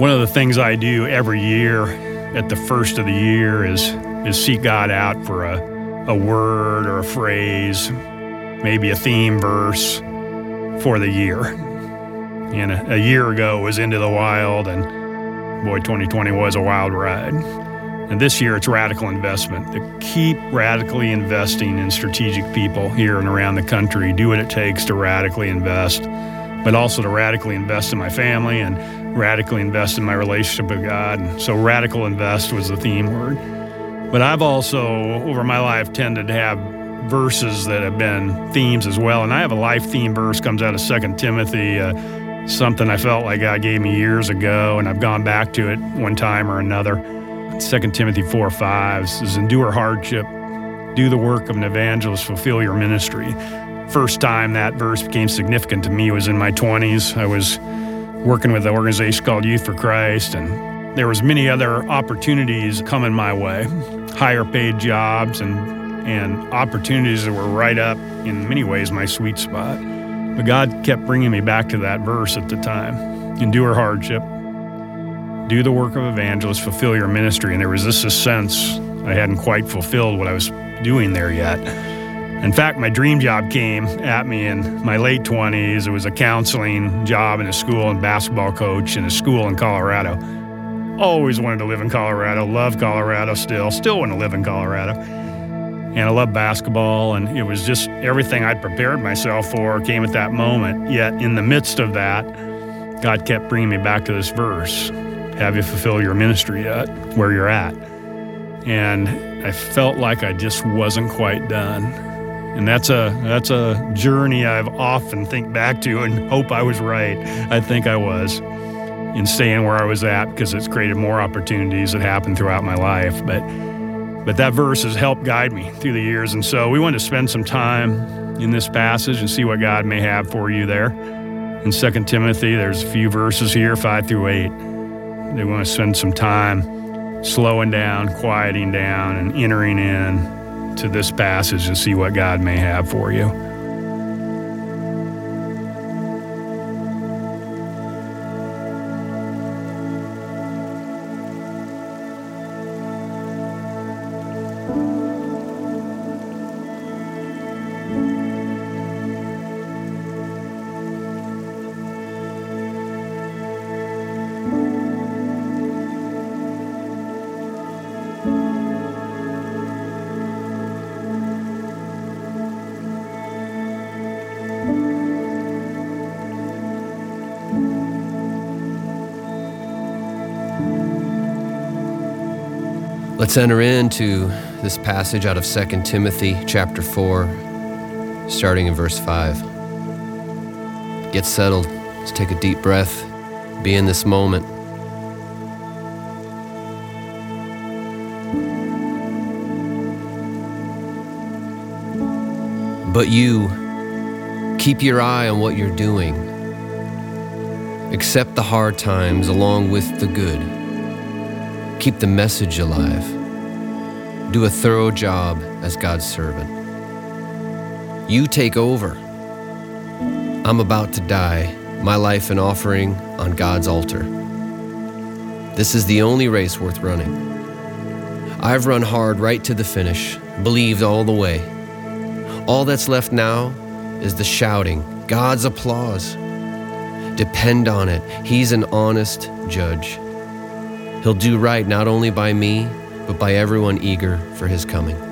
One of the things I do every year at the first of the year is is seek God out for a, a word or a phrase, maybe a theme verse for the year. And a, a year ago was Into the Wild, and boy, 2020 was a wild ride. And this year it's radical investment. To keep radically investing in strategic people here and around the country, do what it takes to radically invest, but also to radically invest in my family and radically invest in my relationship with God. So, radical invest was the theme word. But I've also, over my life, tended to have verses that have been themes as well. And I have a life theme verse comes out of Second Timothy, uh, something I felt like God gave me years ago, and I've gone back to it one time or another. 2 Timothy 4 5 says, Endure hardship, do the work of an evangelist, fulfill your ministry. First time that verse became significant to me was in my 20s. I was working with an organization called Youth for Christ, and there was many other opportunities coming my way, higher paid jobs and and opportunities that were right up in many ways my sweet spot. But God kept bringing me back to that verse at the time. Endure hardship, do the work of evangelist, fulfill your ministry. And there was this sense I hadn't quite fulfilled what I was doing there yet. In fact, my dream job came at me in my late 20s. It was a counseling job in a school and basketball coach in a school in Colorado. Always wanted to live in Colorado, love Colorado still, still want to live in Colorado. And I love basketball, and it was just everything I'd prepared myself for came at that moment. Yet, in the midst of that, God kept bringing me back to this verse Have you fulfilled your ministry yet, where you're at? And I felt like I just wasn't quite done. And that's a that's a journey I've often think back to and hope I was right. I think I was in staying where I was at because it's created more opportunities that happened throughout my life. But but that verse has helped guide me through the years. And so we want to spend some time in this passage and see what God may have for you there. In 2 Timothy, there's a few verses here, 5 through 8. They want to spend some time slowing down, quieting down, and entering in to this passage and see what God may have for you. Let's enter into this passage out of 2 Timothy chapter 4, starting in verse 5. Get settled. Let's take a deep breath. Be in this moment. But you, keep your eye on what you're doing. Accept the hard times along with the good. Keep the message alive do a thorough job as God's servant. You take over. I'm about to die, my life an offering on God's altar. This is the only race worth running. I've run hard right to the finish, believed all the way. All that's left now is the shouting, God's applause. Depend on it, He's an honest judge. He'll do right not only by me, but by everyone eager for his coming.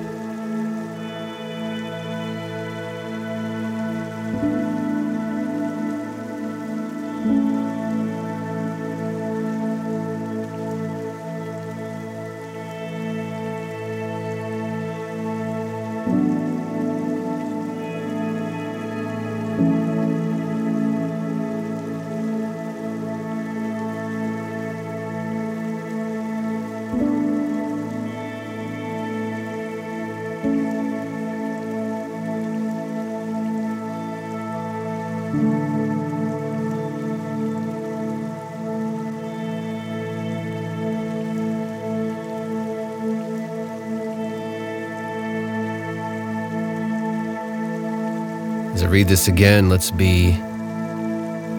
Read this again, let's be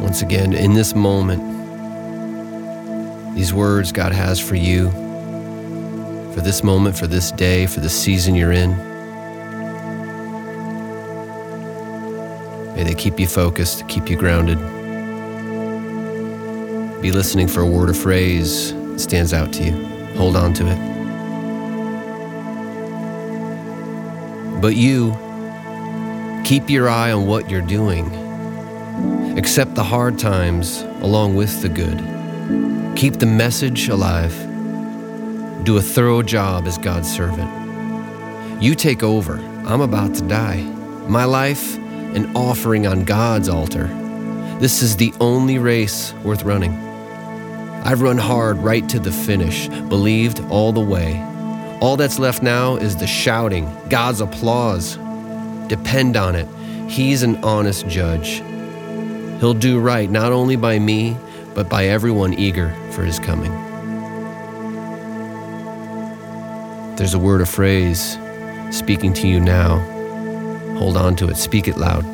once again in this moment. these words God has for you, for this moment, for this day, for the season you're in. May they keep you focused, keep you grounded. Be listening for a word or phrase that stands out to you. Hold on to it. But you, keep your eye on what you're doing. Accept the hard times along with the good. Keep the message alive. Do a thorough job as God's servant. You take over. I'm about to die. My life, an offering on God's altar. This is the only race worth running. I've run hard right to the finish, believed all the way. All that's left now is the shouting, God's applause. Depend on it. He's an honest judge. He'll do right not only by me, but by everyone eager for his coming. There's a word or phrase speaking to you now. Hold on to it, speak it loud.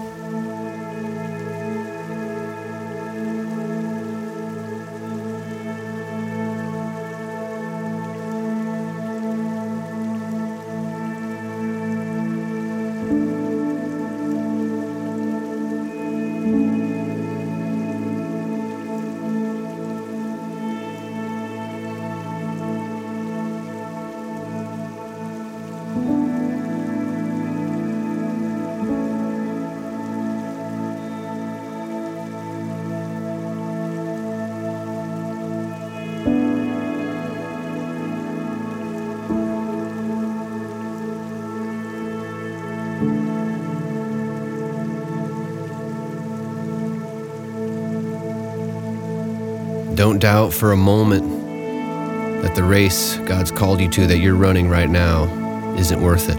Don't doubt for a moment that the race God's called you to that you're running right now isn't worth it.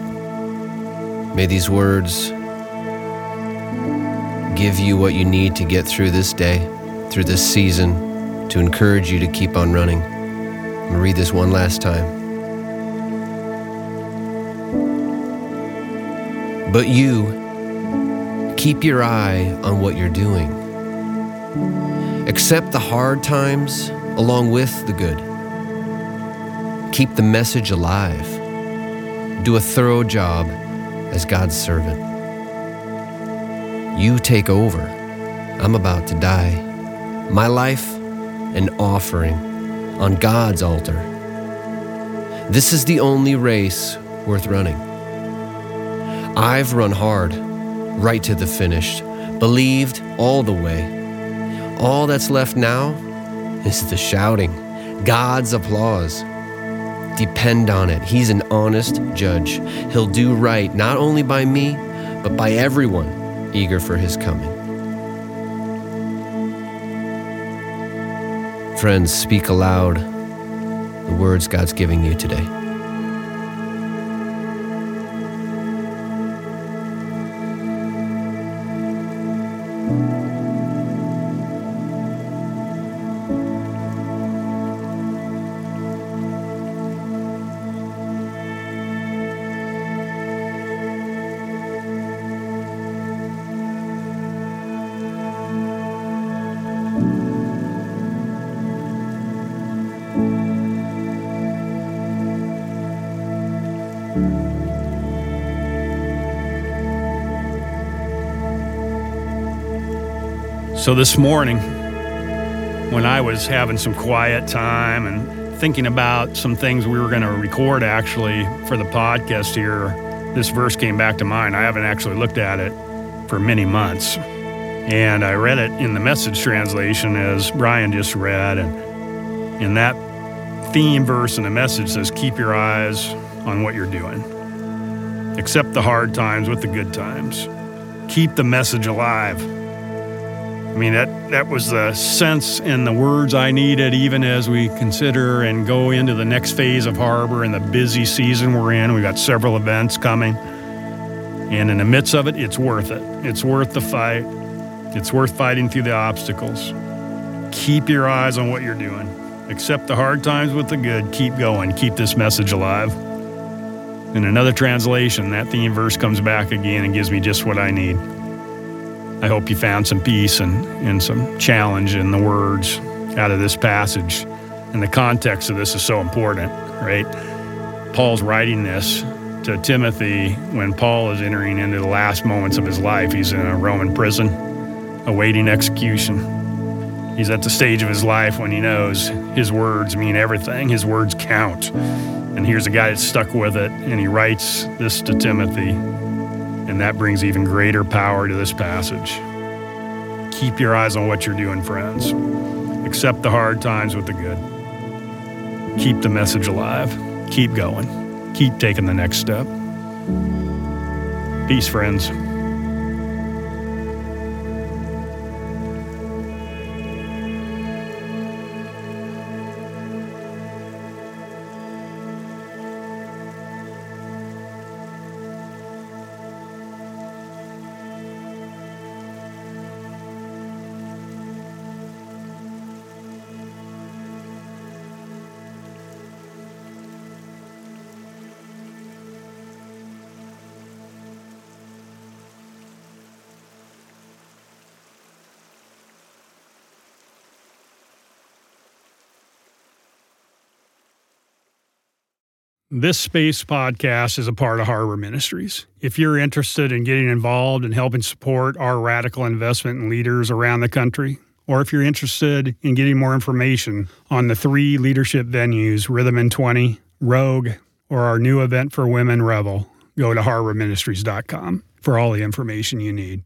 May these words give you what you need to get through this day, through this season, to encourage you to keep on running. I'm going to read this one last time. But you, keep your eye on what you're doing. Accept the hard times along with the good. Keep the message alive. Do a thorough job as God's servant. You take over. I'm about to die. My life, an offering on God's altar. This is the only race worth running. I've run hard, right to the finish, believed all the way. All that's left now is the shouting, God's applause. Depend on it. He's an honest judge. He'll do right not only by me, but by everyone eager for his coming. Friends, speak aloud the words God's giving you today. So this morning, when I was having some quiet time and thinking about some things we were going to record actually for the podcast here, this verse came back to mind. I haven't actually looked at it for many months. And I read it in the message translation as Brian just read. And in that theme verse in the message says, Keep your eyes on what you're doing. Accept the hard times with the good times. Keep the message alive. I mean, that, that was the sense and the words I needed, even as we consider and go into the next phase of Harbor and the busy season we're in. We've got several events coming. And in the midst of it, it's worth it. It's worth the fight. It's worth fighting through the obstacles. Keep your eyes on what you're doing. Accept the hard times with the good. Keep going. Keep this message alive. In another translation, that theme verse comes back again and gives me just what I need. I hope you found some peace and, and some challenge in the words out of this passage And the context of this is so important, right? Paul's writing this to Timothy when Paul is entering into the last moments of his life. He's in a Roman prison awaiting execution. He's at the stage of his life when he knows his words mean everything, his words count. And here's a guy that's stuck with it, and he writes this to Timothy, and that brings even greater power to this passage. Keep your eyes on what you're doing, friends. Accept the hard times with the good. Keep the message alive. Keep going. Keep taking the next step. Peace, friends. This Space podcast is a part of Harbor Ministries. If you're interested in getting involved and helping support our radical investment in leaders around the country, or if you're interested in getting more information on the three leadership venues, Rhythm in 20, Rogue, or our new event for women, Revel, go to harborministries.com for all the information you need.